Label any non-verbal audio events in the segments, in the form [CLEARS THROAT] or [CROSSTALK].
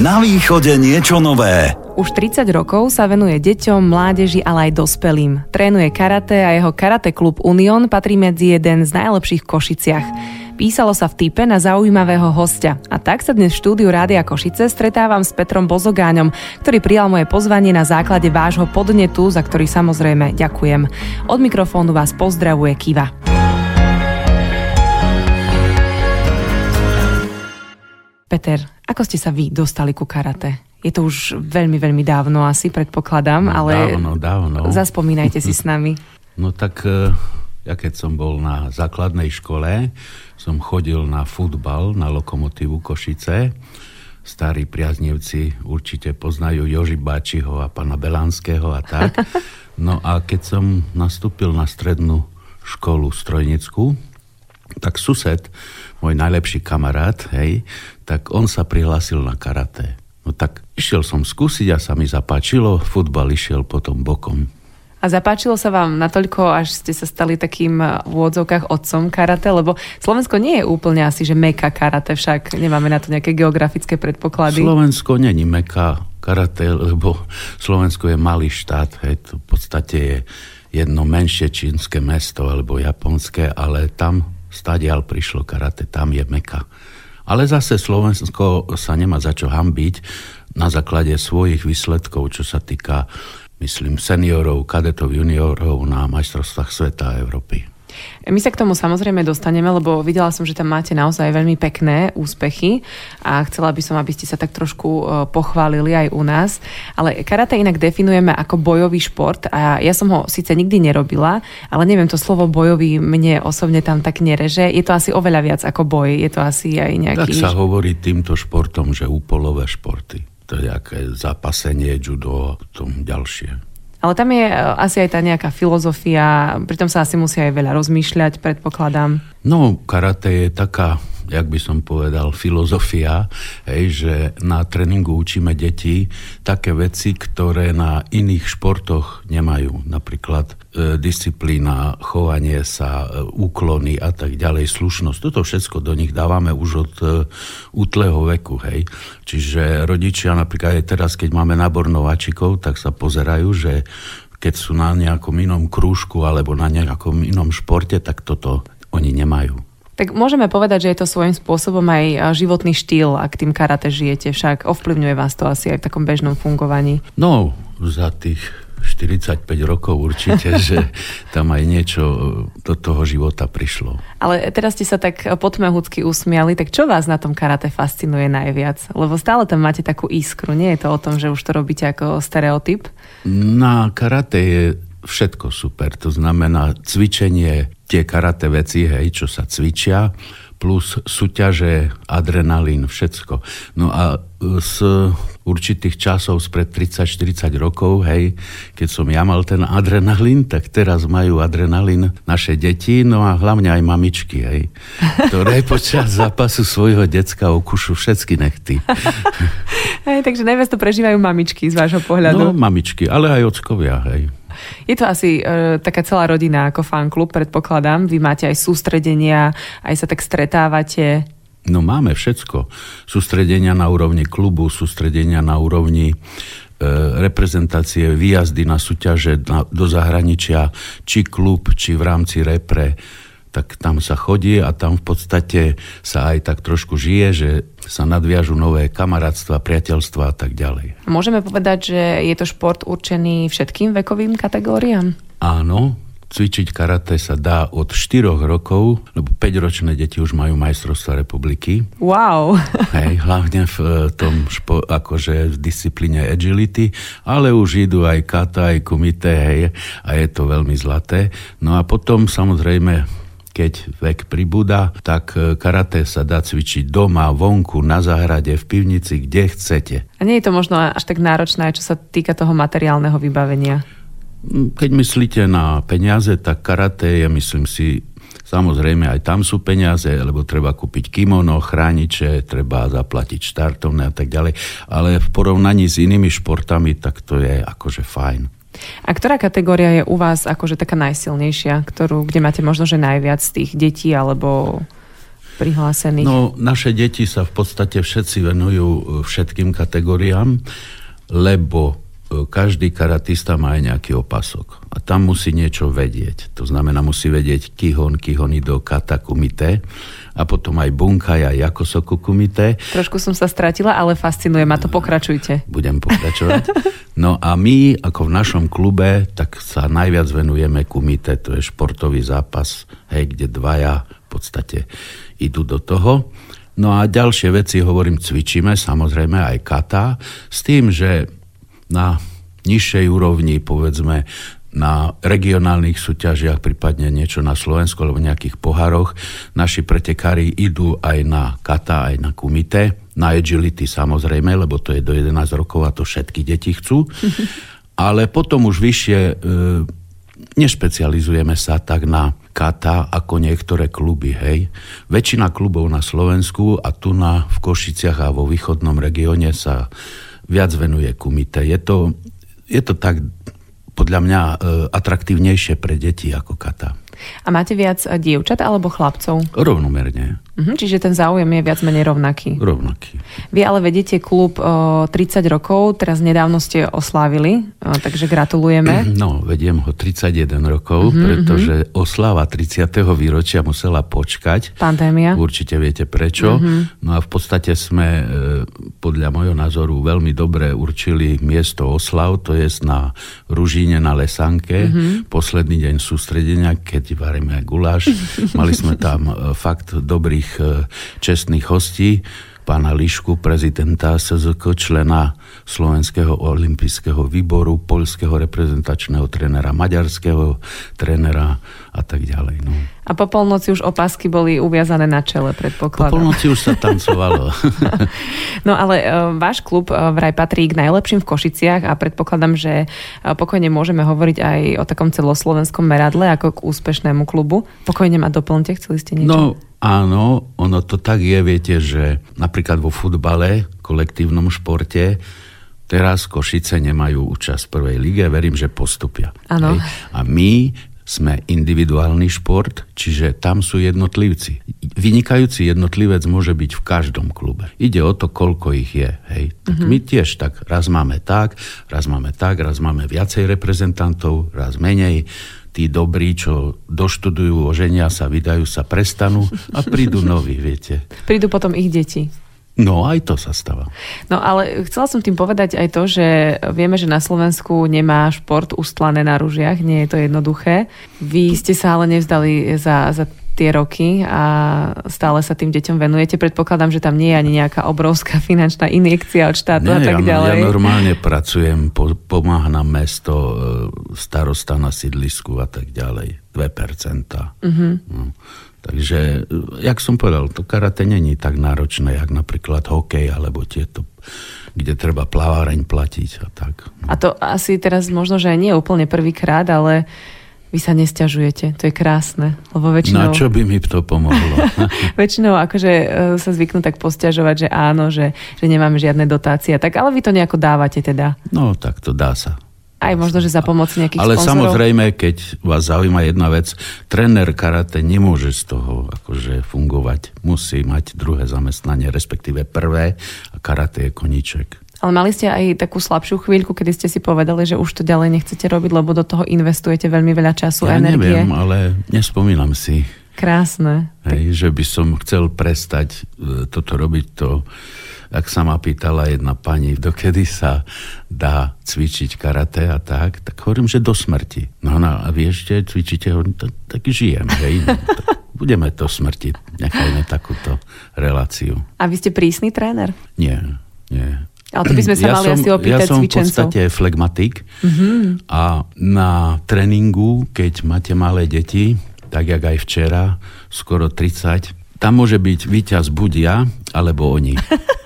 Na východe niečo nové. Už 30 rokov sa venuje deťom, mládeži, ale aj dospelým. Trénuje karate a jeho karate klub Union patrí medzi jeden z najlepších Košiciach. Písalo sa v type na zaujímavého hostia. A tak sa dnes v štúdiu Rádia Košice stretávam s Petrom Bozogáňom, ktorý prijal moje pozvanie na základe vášho podnetu, za ktorý samozrejme ďakujem. Od mikrofónu vás pozdravuje Kiva. Peter, ako ste sa vy dostali ku karate? Je to už veľmi, veľmi dávno asi, predpokladám, no, ale dávno, dávno. zaspomínajte si s nami. [LAUGHS] No tak e, ja keď som bol na základnej škole, som chodil na futbal na Lokomotívu Košice. Starí priaznivci určite poznajú Joži Báčiho a pana Belánskeho a tak. [LAUGHS] No a keď som nastúpil na strednú školu strojnickú, tak sused, môj najlepší kamarát, hej, tak on sa prihlásil na karate. No tak išiel som skúsiť a sa mi zapáčilo, futbal išiel potom bokom. A zapáčilo sa vám natoľko, až ste sa stali takým eh, v úvodzovkách otcom karate, lebo Slovensko nie je úplne asi, že meka karate, však nemáme na to nejaké geografické predpoklady. Slovensko není meka karate, lebo Slovensko je malý štát, hej, to v podstate je jedno menšie čínske mesto alebo japonské, ale tam stadial prišlo karate, tam je meka. Ale zase Slovensko sa nemá za čo hambiť na základe svojich výsledkov, čo sa týka myslím, seniorov, kadetov, juniorov na majstrovstvách sveta a Európy. My sa k tomu samozrejme dostaneme, lebo videla som, že tam máte naozaj veľmi pekné úspechy a chcela by som, aby ste sa tak trošku e, pochválili aj u nás. Ale karate inak definujeme ako bojový šport a ja som ho síce nikdy nerobila, ale neviem, to slovo bojový mne osobne tam tak nereže. Je to asi oveľa viac ako boj, je to asi aj nejaký... Tak sa hovorí týmto športom, že úpolové športy to je nejaké zapasenie, judo, tom ďalšie. Ale tam je e, asi aj tá nejaká filozofia, pritom sa asi musí aj veľa rozmýšľať, predpokladám. No, karate je taká jak by som povedal, filozofia, hej, že na tréningu učíme deti také veci, ktoré na iných športoch nemajú. Napríklad e, disciplína, chovanie sa, e, úklony a tak ďalej, slušnosť. Toto všetko do nich dávame už od e, útleho veku. Hej. Čiže rodičia napríklad aj teraz, keď máme nábor nováčikov, tak sa pozerajú, že keď sú na nejakom inom krúžku alebo na nejakom inom športe, tak toto oni nemajú. Tak môžeme povedať, že je to svojím spôsobom aj životný štýl, ak tým karate žijete, však ovplyvňuje vás to asi aj v takom bežnom fungovaní. No, za tých 45 rokov určite, [LAUGHS] že tam aj niečo do toho života prišlo. Ale teraz ste sa tak potmehúcky usmiali, tak čo vás na tom karate fascinuje najviac? Lebo stále tam máte takú iskru, nie je to o tom, že už to robíte ako stereotyp? Na karate je všetko super. To znamená cvičenie, tie karate veci, hej, čo sa cvičia, plus súťaže, adrenalín, všetko. No a z určitých časov, spred 30-40 rokov, hej, keď som ja mal ten adrenalín, tak teraz majú adrenalín naše deti, no a hlavne aj mamičky, hej, ktoré [LAUGHS] počas zápasu svojho decka okušu všetky nechty. [LAUGHS] hej, takže najviac to prežívajú mamičky z vášho pohľadu. No, mamičky, ale aj ockovia, hej. Je to asi e, taká celá rodina ako fanklub, predpokladám. Vy máte aj sústredenia, aj sa tak stretávate. No máme všetko. Sústredenia na úrovni klubu, sústredenia na úrovni e, reprezentácie, výjazdy na súťaže do zahraničia, či klub, či v rámci repre tak tam sa chodí a tam v podstate sa aj tak trošku žije, že sa nadviažu nové kamarátstva, priateľstva a tak ďalej. Môžeme povedať, že je to šport určený všetkým vekovým kategóriám? Áno, cvičiť karate sa dá od 4 rokov, lebo 5-ročné deti už majú majstrovstva republiky. Wow. [LAUGHS] Hej, hlavne v eh, tom špo, akože v disciplíne agility, ale už idú aj kata, aj kumite, hej, a je to veľmi zlaté. No a potom samozrejme keď vek pribúda, tak e, karate sa dá cvičiť doma, vonku, na záhrade, v pivnici, kde chcete. A nie je to možno až tak náročné, čo sa týka toho materiálneho vybavenia? Mm, keď myslíte na peniaze, tak karate je, myslím si, Samozrejme, aj tam sú peniaze, lebo treba kúpiť kimono, chrániče, treba zaplatiť štartovné a tak ďalej. Ale v porovnaní s inými športami, tak to je akože fajn. A ktorá kategória je u vás akože taká najsilnejšia, ktorú, kde máte možno, že najviac tých detí alebo prihlásených? No, naše deti sa v podstate všetci venujú e, všetkým kategóriám, lebo e, každý karatista má aj nejaký opasok. A tam musí niečo vedieť. To znamená, musí vedieť kihon, kihonido, kata, kumite a potom aj bunkaj a jakosoku kumite. Trošku som sa stratila, ale fascinuje ma to. Pokračujte. Budem pokračovať. No a my, ako v našom klube, tak sa najviac venujeme kumite. To je športový zápas, hej, kde dvaja v podstate idú do toho. No a ďalšie veci, hovorím, cvičíme, samozrejme aj kata, s tým, že na nižšej úrovni, povedzme, na regionálnych súťažiach, prípadne niečo na Slovensku alebo nejakých pohároch. Naši pretekári idú aj na kata, aj na kumite, na agility samozrejme, lebo to je do 11 rokov a to všetky deti chcú. [LAUGHS] Ale potom už vyššie e, nešpecializujeme sa tak na kata ako niektoré kluby, hej. Väčšina klubov na Slovensku a tu na, v Košiciach a vo východnom regióne sa viac venuje kumite. Je to, je to tak podľa mňa e, atraktívnejšie pre deti ako kata. A máte viac dievčat alebo chlapcov? Rovnomerne. Mhm, čiže ten záujem je viac menej rovnaký. Rovnaký. Vy ale vedete klub o, 30 rokov, teraz nedávno ste oslávili, o, takže gratulujeme. [CLEARS THROAT] No, vediem ho 31 rokov, mm-hmm, pretože osláva 30. výročia musela počkať. Pandémia. Určite viete prečo. Mm-hmm. No a v podstate sme e, podľa môjho názoru veľmi dobre určili miesto oslav, to je na Ružíne na Lesanke, mm-hmm. posledný deň sústredenia, keď varíme guláš. [LAUGHS] Mali sme tam e, fakt dobrých E, čestných hostí, pána Lišku, prezidenta SZK, člena Slovenského olympijského výboru, polského reprezentačného trénera, maďarského trénera a tak ďalej. No. A po polnoci už opasky boli uviazané na čele, predpokladám. Po polnoci už sa tancovalo. [LAUGHS] no ale uh, váš klub uh, vraj patrí k najlepším v Košiciach a predpokladám, že pokojne môžeme hovoriť aj o takom celoslovenskom meradle ako k úspešnému klubu. Pokojne ma doplňte, chceli ste niečo? No, Áno, ono to tak je, viete, že napríklad vo futbale, kolektívnom športe, teraz Košice nemajú účasť v prvej lige, verím, že postupia. Áno. A my sme individuálny šport, čiže tam sú jednotlivci. Vynikajúci jednotlivec môže byť v každom klube. Ide o to, koľko ich je. Hej. Tak mm-hmm. my tiež tak, raz máme tak, raz máme tak, raz máme viacej reprezentantov, raz menej tí dobrí, čo doštudujú, oženia sa, vydajú sa, prestanú a prídu noví, viete. Prídu potom ich deti. No, aj to sa stáva. No, ale chcela som tým povedať aj to, že vieme, že na Slovensku nemá šport ustlané na ružiach, nie je to jednoduché. Vy ste sa ale nevzdali za, za tie roky a stále sa tým deťom venujete. Predpokladám, že tam nie je ani nejaká obrovská finančná injekcia od štátu nie, a tak ďalej. Ja, ja normálne pracujem, po, pomáha mesto, e, starosta na sídlisku a tak ďalej. 2%. Mm-hmm. No. Takže, e, jak som povedal, to karate není tak náročné, jak napríklad hokej alebo tieto kde treba plaváreň platiť a tak. No. A to asi teraz možno, že nie úplne prvýkrát, ale vy sa nesťažujete, to je krásne, lebo väčšinou... Na čo by mi to pomohlo? [LAUGHS] väčšinou akože e, sa zvyknú tak posťažovať, že áno, že, že nemáme žiadne dotácie, tak ale vy to nejako dávate teda. No, tak to dá sa. Aj možno, že za pomoc nejakých Ale sponsorov. samozrejme, keď vás zaujíma jedna vec, tréner karate nemôže z toho akože fungovať. Musí mať druhé zamestnanie, respektíve prvé a karate je koníček. Ale mali ste aj takú slabšiu chvíľku, kedy ste si povedali, že už to ďalej nechcete robiť, lebo do toho investujete veľmi veľa času ja a energie. neviem, ale nespomínam si. Krásne. Hej, že by som chcel prestať e, toto robiť to, ak sa ma pýtala jedna pani, dokedy sa dá cvičiť karate a tak, tak hovorím, že do smrti. No, no a vy ešte cvičíte, hovorím, tak, tak žijem, hej. No, tak budeme to smrti, nechajme takúto reláciu. A vy ste prísny tréner? Nie, nie. Ale to by sme sa ja mali som, asi opýtať Ja som cvičencov. v podstate flegmatik mm-hmm. a na tréningu, keď máte malé deti, tak jak aj včera, skoro 30, tam môže byť víťaz buď ja, alebo oni. [LAUGHS]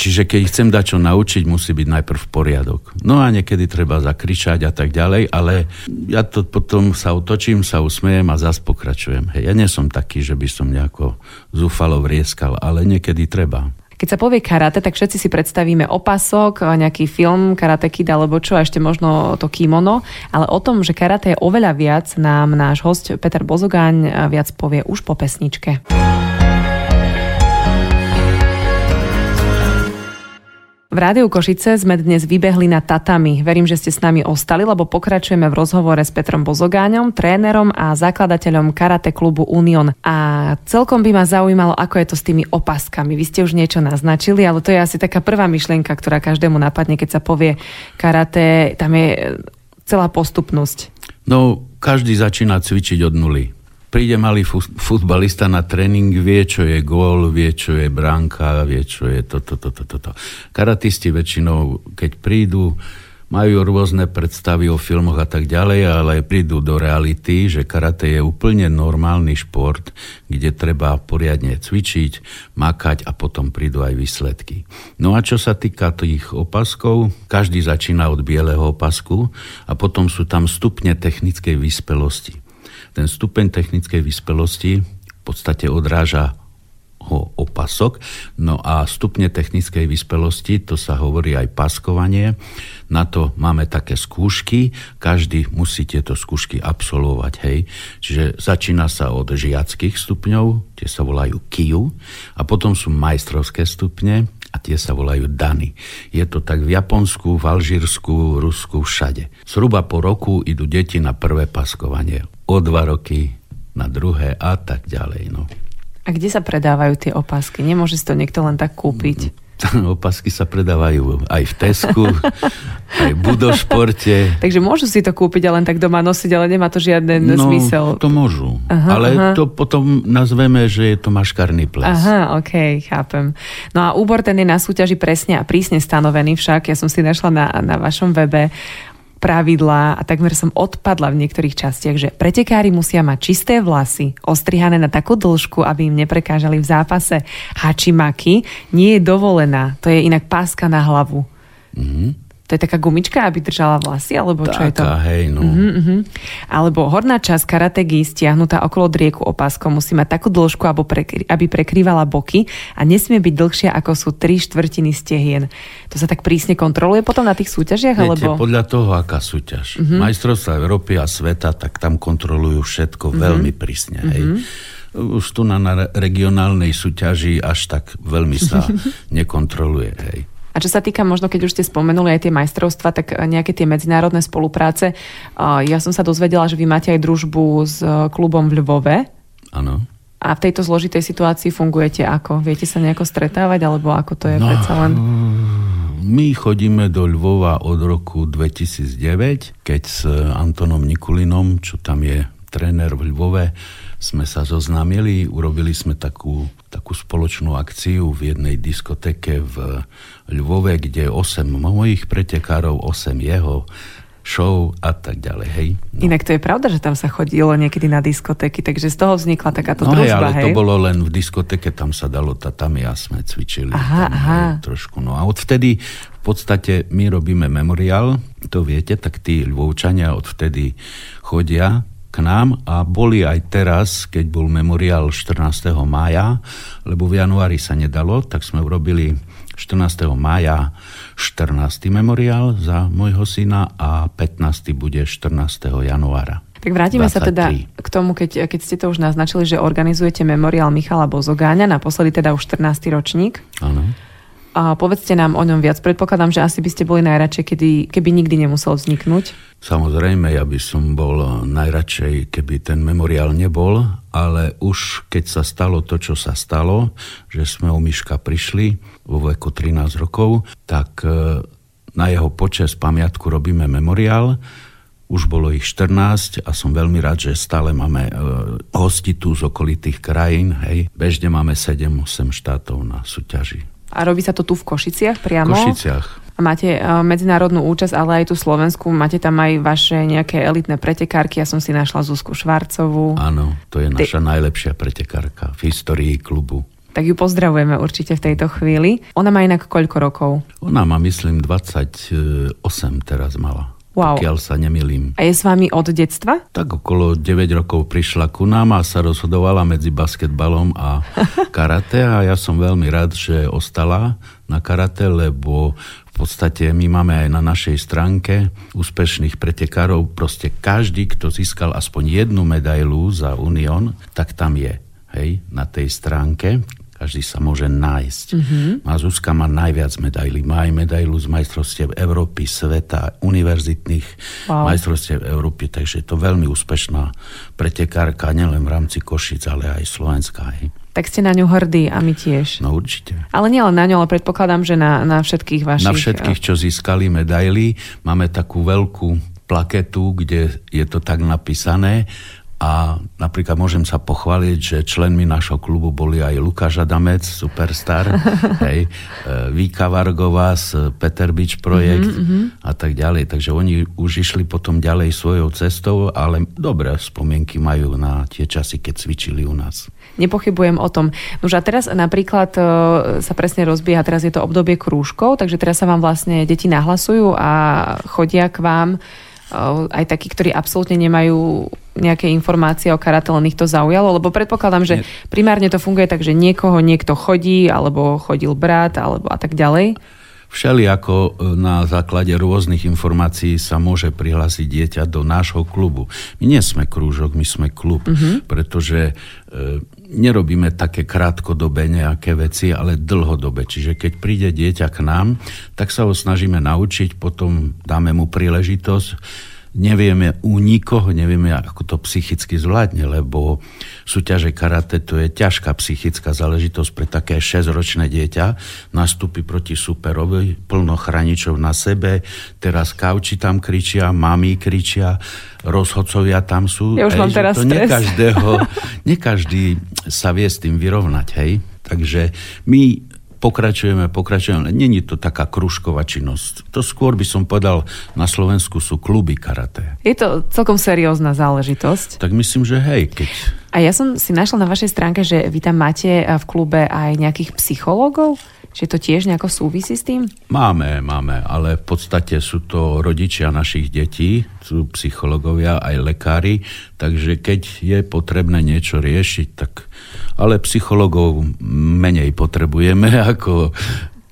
Čiže keď chcem dať čo naučiť, musí byť najprv poriadok. No a niekedy treba zakričať a tak ďalej, ale ja to potom sa otočím, sa usmejem a zase pokračujem. Hej, ja nie som taký, že by som nejako zúfalo vrieskal, ale niekedy treba. Keď sa povie karate, tak všetci si predstavíme opasok, nejaký film Karate Kid alebo čo, a ešte možno to kimono, ale o tom, že karate je oveľa viac, nám náš host Peter Bozogáň viac povie už po pesničke. V Rádiu Košice sme dnes vybehli na tatami. Verím, že ste s nami ostali, lebo pokračujeme v rozhovore s Petrom Bozogáňom, trénerom a zakladateľom karate klubu Union. A celkom by ma zaujímalo, ako je to s tými opaskami. Vy ste už niečo naznačili, ale to je asi taká prvá myšlienka, ktorá každému napadne, keď sa povie karate. Tam je celá postupnosť. No, každý začína cvičiť od nuly príde malý futbalista na tréning, vie, čo je gól, vie, čo je bránka, vie, čo je toto, toto, toto. Karatisti väčšinou, keď prídu, majú rôzne predstavy o filmoch a tak ďalej, ale prídu do reality, že karate je úplne normálny šport, kde treba poriadne cvičiť, makať a potom prídu aj výsledky. No a čo sa týka tých opaskov, každý začína od bieleho opasku a potom sú tam stupne technickej vyspelosti. Ten stupeň technickej vyspelosti v podstate odráža ho opasok. No a stupne technickej vyspelosti, to sa hovorí aj paskovanie. Na to máme také skúšky, každý musí tieto skúšky absolvovať, hej. Čiže začína sa od žiackých stupňov, tie sa volajú KIU, a potom sú majstrovské stupne, a tie sa volajú Dany. Je to tak v Japonsku, v Alžírsku, Rusku, všade. Zhruba po roku idú deti na prvé paskovanie o dva roky na druhé a tak ďalej. No. A kde sa predávajú tie opasky? Nemôže si to niekto len tak kúpiť? Opasky sa predávajú aj v Tesku, [LAUGHS] aj v Budošporte. Takže môžu si to kúpiť a len tak doma nosiť, ale nemá to žiaden no, zmysel. to môžu. Aha, ale aha. to potom nazveme, že je to maškarný ples. Aha, ok, chápem. No a úbor ten je na súťaži presne a prísne stanovený však. Ja som si našla na, na vašom webe pravidlá a takmer som odpadla v niektorých častiach, že pretekári musia mať čisté vlasy, ostrihané na takú dĺžku, aby im neprekážali v zápase. Hačimaki nie je dovolená, to je inak páska na hlavu. Mm-hmm. To je taká gumička, aby držala vlasy, alebo čo je to? hej, no. Uh-huh, uh-huh. Alebo horná časť karategy stiahnutá okolo drieku opaskom musí mať takú dĺžku, aby prekrývala boky a nesmie byť dlhšia, ako sú 3 štvrtiny stehien. To sa tak prísne kontroluje potom na tých súťažiach? Viete, alebo... podľa toho, aká súťaž. Uh-huh. Majstrovstvá Európy a sveta, tak tam kontrolujú všetko uh-huh. veľmi prísne. Hej. Uh-huh. Už tu na, na regionálnej súťaži až tak veľmi sa [LAUGHS] nekontroluje. Hej. A čo sa týka možno, keď už ste spomenuli aj tie majstrovstva, tak eh, nejaké tie medzinárodné spolupráce. Eh, ja som sa dozvedela, že vy máte aj družbu s eh, klubom v Lvove. Áno. A v tejto zložitej situácii fungujete ako? Viete sa nejako stretávať, alebo ako to je no, predsa len? My chodíme do Lvova od roku 2009, keď s Antonom Nikulinom, čo tam je tréner v Lvove, sme sa zoznámili, urobili sme takú, takú spoločnú akciu v jednej diskoteke v Ľvove, kde 8 mojich pretekárov, 8 jeho, show a tak ďalej, hej. No. Inak to je pravda, že tam sa chodilo niekedy na diskotéky, takže z toho vznikla takáto no družba, hej, ale hej? to bolo len v diskoteke, tam sa dalo tatami a sme cvičili aha, tam, aha. Hej, trošku. No a odvtedy v podstate my robíme memoriál, to viete, tak tí Lvovčania odvtedy chodia k nám a boli aj teraz, keď bol memoriál 14. mája, lebo v januári sa nedalo, tak sme urobili 14. mája 14. memoriál za môjho syna a 15. bude 14. januára. Tak vrátime 23. sa teda k tomu, keď, keď ste to už naznačili, že organizujete memoriál Michala Bozogáňa, naposledy teda už 14. ročník. Áno. A povedzte nám o ňom viac. Predpokladám, že asi by ste boli najradšej, kedy, keby nikdy nemusel vzniknúť. Samozrejme, ja by som bol najradšej, keby ten memoriál nebol, ale už keď sa stalo to, čo sa stalo, že sme u Miška prišli vo veku 13 rokov, tak e, na jeho počas pamiatku robíme memoriál. Už bolo ich 14 a som veľmi rád, že stále máme e, hosti tu z okolitých krajín. Hej. Bežne máme 7-8 štátov na súťaži. A robí sa to tu v Košiciach priamo? V Košiciach. Máte uh, medzinárodnú účasť, ale aj tu Slovensku. Máte tam aj vaše nejaké elitné pretekárky. Ja som si našla Zuzku Švarcovú. Áno, to je naša Ty... najlepšia pretekárka v histórii klubu. Tak ju pozdravujeme určite v tejto chvíli. Ona má inak koľko rokov? Ona má, myslím, 28 teraz mala. Wow. Pokiaľ sa nemilím. A je s vami od detstva? Tak okolo 9 rokov prišla ku nám a sa rozhodovala medzi basketbalom a [LAUGHS] karate a ja som veľmi rád, že ostala na karate, lebo v podstate my máme aj na našej stránke úspešných pretekárov. Proste každý, kto získal aspoň jednu medailu za Unión, tak tam je. Hej, na tej stránke každý sa môže nájsť. Mm-hmm. A Zuzka má najviac medailí. Má aj medailu z majstrovstiev Európy, sveta, univerzitných wow. majstrovstiev Európy, takže je to veľmi úspešná pretekárka, nielen v rámci Košic, ale aj Slovenská. Hej. Tak ste na ňu hrdí a my tiež. No určite. Ale nielen na ňu, ale predpokladám, že na, na všetkých vašich... Na všetkých, čo získali medaily. Máme takú veľkú plaketu, kde je to tak napísané a napríklad môžem sa pochváliť, že členmi našho klubu boli aj Lukáš Adamec, superstar, [LAUGHS] hej, e, Víka Vargová z Peter Beach projekt mm-hmm. a tak ďalej. Takže oni už išli potom ďalej svojou cestou, ale dobré spomienky majú na tie časy, keď cvičili u nás. Nepochybujem o tom. Nož a teraz napríklad e, sa presne rozbieha, teraz je to obdobie krúžkov, takže teraz sa vám vlastne deti nahlasujú a chodia k vám aj takí, ktorí absolútne nemajú nejaké informácie o karate, len ich to zaujalo? Lebo predpokladám, že primárne to funguje tak, že niekoho niekto chodí, alebo chodil brat, alebo a tak ďalej. Všeli ako e, na základe rôznych informácií sa môže prihlásiť dieťa do nášho klubu. My nie sme krúžok, my sme klub, mm-hmm. pretože e, nerobíme také krátkodobé nejaké veci, ale dlhodobé. Čiže keď príde dieťa k nám, tak sa ho snažíme naučiť, potom dáme mu príležitosť nevieme u nikoho, nevieme, ako to psychicky zvládne, lebo súťaže karate to je ťažká psychická záležitosť pre také 6-ročné dieťa. Nastúpi proti superovi, plno chraničov na sebe, teraz kauči tam kričia, mami kričia, rozhodcovia tam sú. Ja už hej, mám teraz to stres. Každého, [LAUGHS] ne každý sa vie s tým vyrovnať, hej. Takže my pokračujeme, pokračujeme. Není to taká kružková činnosť. To skôr by som povedal, na Slovensku sú kluby karate. Je to celkom seriózna záležitosť. Tak myslím, že hej, keď... A ja som si našla na vašej stránke, že vy tam máte v klube aj nejakých psychológov? Či to tiež nejako súvisí s tým? Máme, máme, ale v podstate sú to rodičia našich detí, sú psychológovia aj lekári, takže keď je potrebné niečo riešiť, tak... Ale psychológov menej potrebujeme, [LAUGHS] ako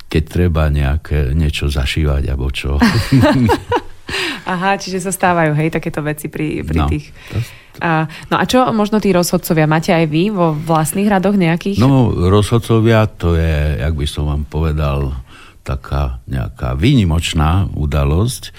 keď treba nejaké, niečo zašívať, alebo čo. [LAUGHS] Aha, čiže sa stávajú, hej, takéto veci pri, pri no, tých... To, a, no a čo možno tí rozhodcovia? Máte aj vy vo vlastných radoch nejakých? No, rozhodcovia to je, jak by som vám povedal, taká nejaká výnimočná udalosť.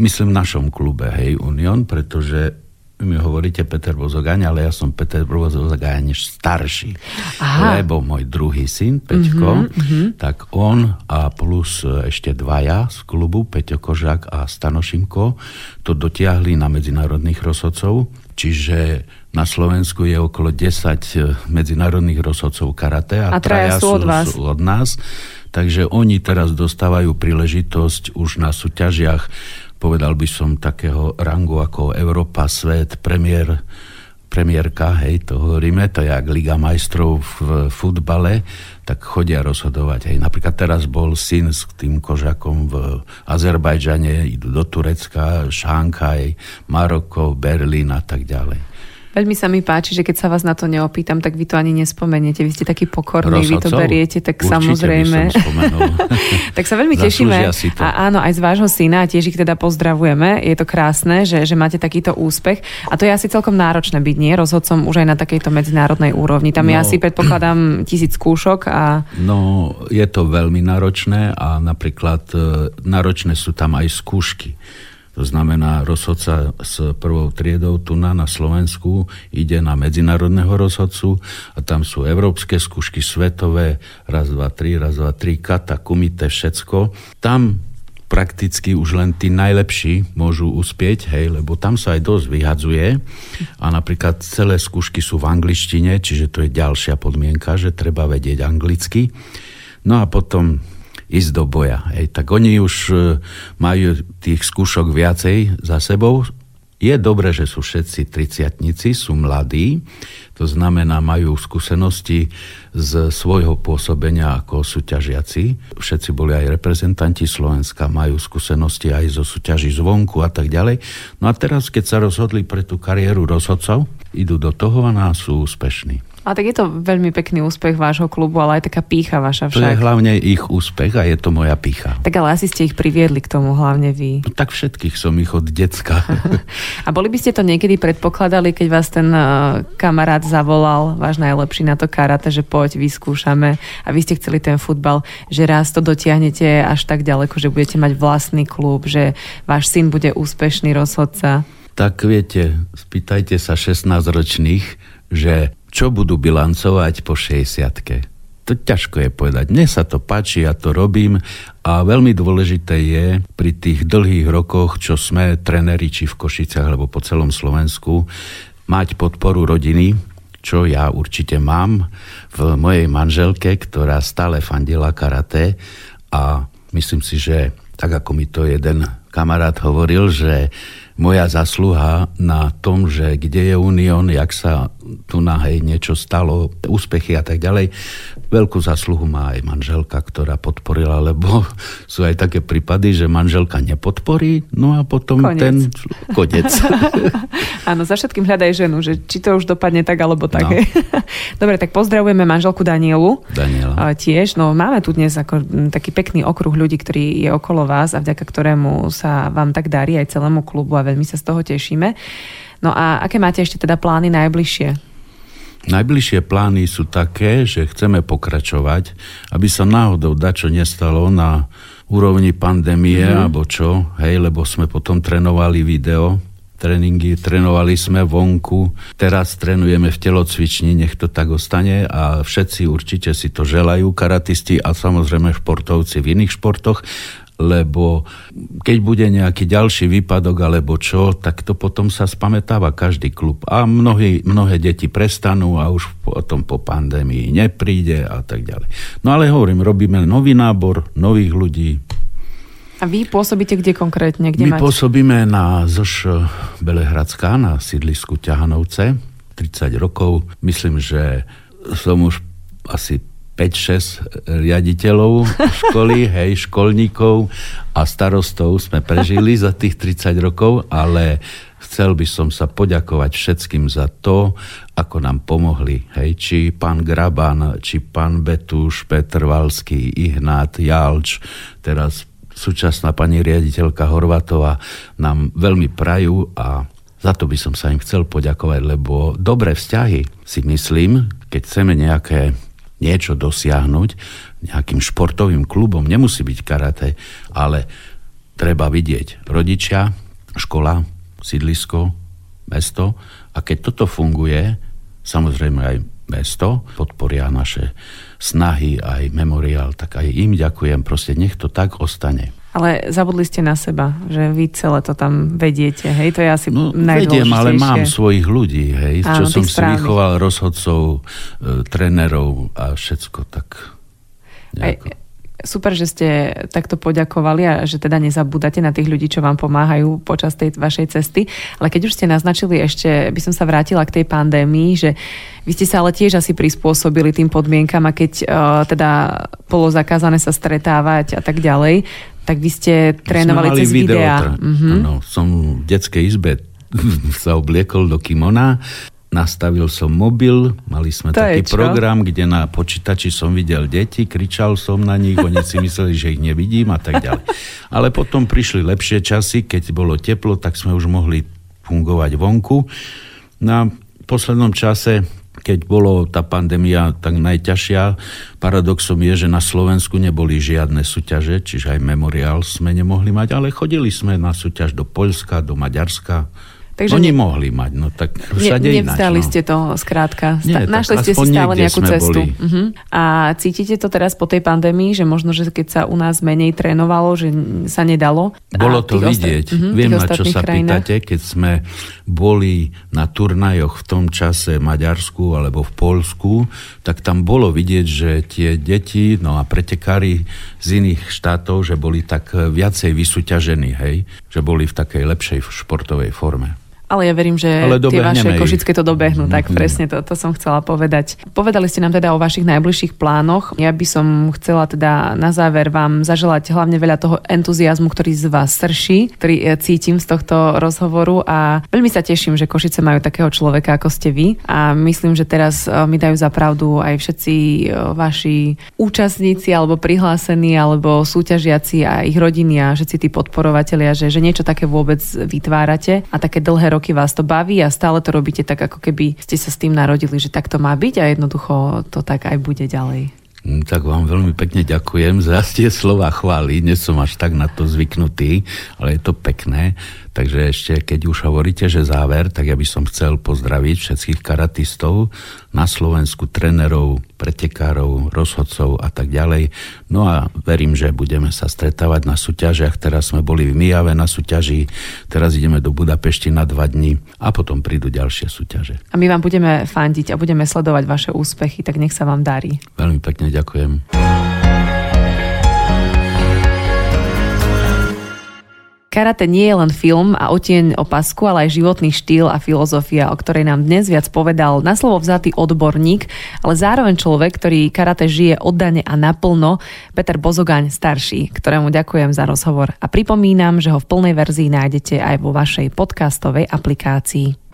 Myslím v našom klube, hej, Union, pretože vy mi hovoríte Peter Bozogáň, ale ja som Peter Bozogáň starší. Aha. Lebo môj druhý syn, Peťko, mm-hmm, tak on a plus ešte dvaja z klubu, Peťo Kožák a Stanošimko, to dotiahli na medzinárodných rozhodcov. Čiže na Slovensku je okolo 10 medzinárodných rozhodcov karate a, a traja, sú, od, vás. sú od nás. Takže oni teraz dostávajú príležitosť už na súťažiach povedal by som, takého rangu ako Európa, svet, premiér, premiérka, hej, to hovoríme, to je jak Liga majstrov v futbale, tak chodia rozhodovať. Hej. Napríklad teraz bol syn s tým kožakom v Azerbajdžane, idú do Turecka, Šankaj, Maroko, Berlín a tak ďalej. Veľmi sa mi páči, že keď sa vás na to neopýtam, tak vy to ani nespomeniete. Vy ste taký pokorný, Rozhodcov? vy to beriete, tak Určite samozrejme. [LAUGHS] tak sa veľmi [LAUGHS] tešíme. A áno, aj z vášho syna, tiež ich teda pozdravujeme. Je to krásne, že, že máte takýto úspech. A to je asi celkom náročné byť, nie? Rozhodcom už aj na takejto medzinárodnej úrovni. Tam no, ja si predpokladám tisíc skúšok a... No, je to veľmi náročné a napríklad e, náročné sú tam aj skúšky to znamená, rozhodca s prvou triedou tu na, na Slovensku ide na medzinárodného rozhodcu a tam sú európske skúšky, svetové, raz, dva, tri, raz, dva, tri, kata, kumite, všetko. Tam prakticky už len tí najlepší môžu uspieť, hej, lebo tam sa aj dosť vyhadzuje a napríklad celé skúšky sú v angličtine, čiže to je ďalšia podmienka, že treba vedieť anglicky. No a potom ísť do boja. Hej. Tak oni už e, majú tých skúšok viacej za sebou. Je dobré, že sú všetci triciatnici, sú mladí, to znamená, majú skúsenosti z svojho pôsobenia ako súťažiaci. Všetci boli aj reprezentanti Slovenska, majú skúsenosti aj zo súťaží zvonku a tak ďalej. No a teraz, keď sa rozhodli pre tú kariéru rozhodcov, idú do toho a sú úspešní. A tak je to veľmi pekný úspech vášho klubu, ale aj taká pícha vaša však. To je hlavne ich úspech a je to moja pícha. Tak ale asi ste ich priviedli k tomu, hlavne vy. No, tak všetkých som ich od decka. [LAUGHS] [LAUGHS] a boli by ste to niekedy predpokladali, keď vás ten uh, kamarát zavolal, váš najlepší na to karate, že poď, vyskúšame a vy ste chceli ten futbal, že raz to dotiahnete až tak ďaleko, že budete mať vlastný klub, že váš syn bude úspešný rozhodca. Tak viete, spýtajte sa 16-ročných, že čo budú bilancovať po 60 to ťažko je povedať. Mne sa to páči, ja to robím a veľmi dôležité je pri tých dlhých rokoch, čo sme treneri či v Košicach alebo po celom Slovensku, mať podporu rodiny, čo ja určite mám v mojej manželke, ktorá stále fandila karate a myslím si, že tak ako mi to jeden kamarát hovoril, že moja zasluha na tom, že kde je Unión, jak sa tu na hej niečo stalo, úspechy a tak ďalej. Veľkú zasluhu má aj manželka, ktorá podporila, lebo [LAUGHS] sú aj také prípady, že manželka nepodporí, no a potom konec. ten konec. [LAUGHS] Áno, za všetkým hľadaj ženu, že či to už dopadne tak alebo tak. No. [LAUGHS] Dobre, tak pozdravujeme manželku Danielu. Daniela. Tiež, no máme tu dnes ako taký pekný okruh ľudí, ktorý je okolo vás a vďaka ktorému sa vám tak darí aj celému klubu a veľmi sa z toho tešíme. No a aké máte ešte teda plány najbližšie? Najbližšie plány sú také, že chceme pokračovať, aby sa náhodou dačo nestalo na úrovni pandémie mm-hmm. alebo čo, hej, lebo sme potom trénovali video, tréningy, trénovali sme vonku, teraz trénujeme v telocvični, nech to tak ostane a všetci určite si to želajú, karatisti a samozrejme športovci v iných športoch lebo keď bude nejaký ďalší výpadok alebo čo, tak to potom sa spametáva každý klub. A mnohí, mnohé deti prestanú a už potom po pandémii nepríde a tak ďalej. No ale hovorím, robíme nový nábor, nových ľudí. A vy pôsobíte kde konkrétne? Kde My máte? pôsobíme na ZŠ Belehradská, na sídlisku Ťahanovce, 30 rokov. Myslím, že som už asi 5-6 riaditeľov školy, [LAUGHS] hej, školníkov a starostov sme prežili za tých 30 rokov, ale chcel by som sa poďakovať všetkým za to, ako nám pomohli. Hej, či pán Graban, či pán Betuš, Petr Valský, Ihnát, Jalč, teraz súčasná pani riaditeľka Horvatová nám veľmi prajú a za to by som sa im chcel poďakovať, lebo dobré vzťahy si myslím, keď chceme nejaké niečo dosiahnuť nejakým športovým klubom, nemusí byť karate, ale treba vidieť rodičia, škola, sídlisko, mesto. A keď toto funguje, samozrejme aj mesto podporia naše snahy, aj memoriál, tak aj im ďakujem, proste nech to tak ostane. Ale zabudli ste na seba, že vy celé to tam vediete, hej? To je asi no, Vediem, ale mám svojich ľudí, hej? Áno, čo som si vychoval, rozhodcov, e, trénerov a všetko tak nejako. Aj, super, že ste takto poďakovali a že teda nezabúdate na tých ľudí, čo vám pomáhajú počas tej vašej cesty. Ale keď už ste naznačili ešte, by som sa vrátila k tej pandémii, že vy ste sa ale tiež asi prispôsobili tým podmienkam a keď uh, teda bolo zakázané sa stretávať a tak ďalej, tak vy ste trénovali cez videa. Mm-hmm. Ano, som v detskej izbe [LAUGHS] sa obliekol do kimona, nastavil som mobil, mali sme to taký program, kde na počítači som videl deti, kričal som na nich, oni si mysleli, že ich nevidím a tak ďalej. Ale potom prišli lepšie časy, keď bolo teplo, tak sme už mohli fungovať vonku. Na poslednom čase keď bolo tá pandémia tak najťažšia, paradoxom je, že na Slovensku neboli žiadne súťaže, čiže aj memoriál sme nemohli mať, ale chodili sme na súťaž do Poľska, do Maďarska, Takže Oni ne... mohli mať, no tak všade ne, Nevzdali ináč, no. ste to skrátka. Nie, Našli ste si stále nejakú cestu. Uh-huh. A cítite to teraz po tej pandémii, že možno, že keď sa u nás menej trénovalo, že sa nedalo? Bolo to vidieť. Osta- uh-huh, Viem, na čo sa krajinách. pýtate, keď sme boli na turnajoch v tom čase v Maďarsku alebo v Polsku, tak tam bolo vidieť, že tie deti, no a pretekári z iných štátov, že boli tak viacej vysúťažení, hej? Že boli v takej lepšej športovej forme. Ale ja verím, že tie vaše košické to dobehnú, tak mm-hmm. presne to, to som chcela povedať. Povedali ste nám teda o vašich najbližších plánoch. Ja by som chcela teda na záver vám zaželať hlavne veľa toho entuziasmu, ktorý z vás srší, ktorý e, cítim z tohto rozhovoru a veľmi sa teším, že Košice majú takého človeka, ako ste vy a myslím, že teraz e, mi dajú za pravdu aj všetci e, vaši účastníci alebo prihlásení alebo súťažiaci a ich rodiny a všetci tí podporovatelia, že, že niečo také vôbec vytvárate a také dlhé roky vás to baví a stále to robíte tak, ako keby ste sa s tým narodili, že tak to má byť a jednoducho to tak aj bude ďalej. Mm, tak vám veľmi pekne ďakujem za tie slova chvály. Nie som až tak na to zvyknutý, ale je to pekné. Takže ešte, keď už hovoríte, že záver, tak ja by som chcel pozdraviť všetkých karatistov na Slovensku, trenerov, pretekárov, rozhodcov a tak ďalej. No a verím, že budeme sa stretávať na súťažiach. Teraz sme boli v Mijave na súťaži, teraz ideme do Budapešti na dva dni a potom prídu ďalšie súťaže. A my vám budeme fandiť a budeme sledovať vaše úspechy, tak nech sa vám darí. Veľmi pekne ďakujem. Karate nie je len film a otieň opasku, ale aj životný štýl a filozofia, o ktorej nám dnes viac povedal na slovo vzatý odborník, ale zároveň človek, ktorý karate žije oddane a naplno, Peter Bozogaň starší, ktorému ďakujem za rozhovor a pripomínam, že ho v plnej verzii nájdete aj vo vašej podcastovej aplikácii.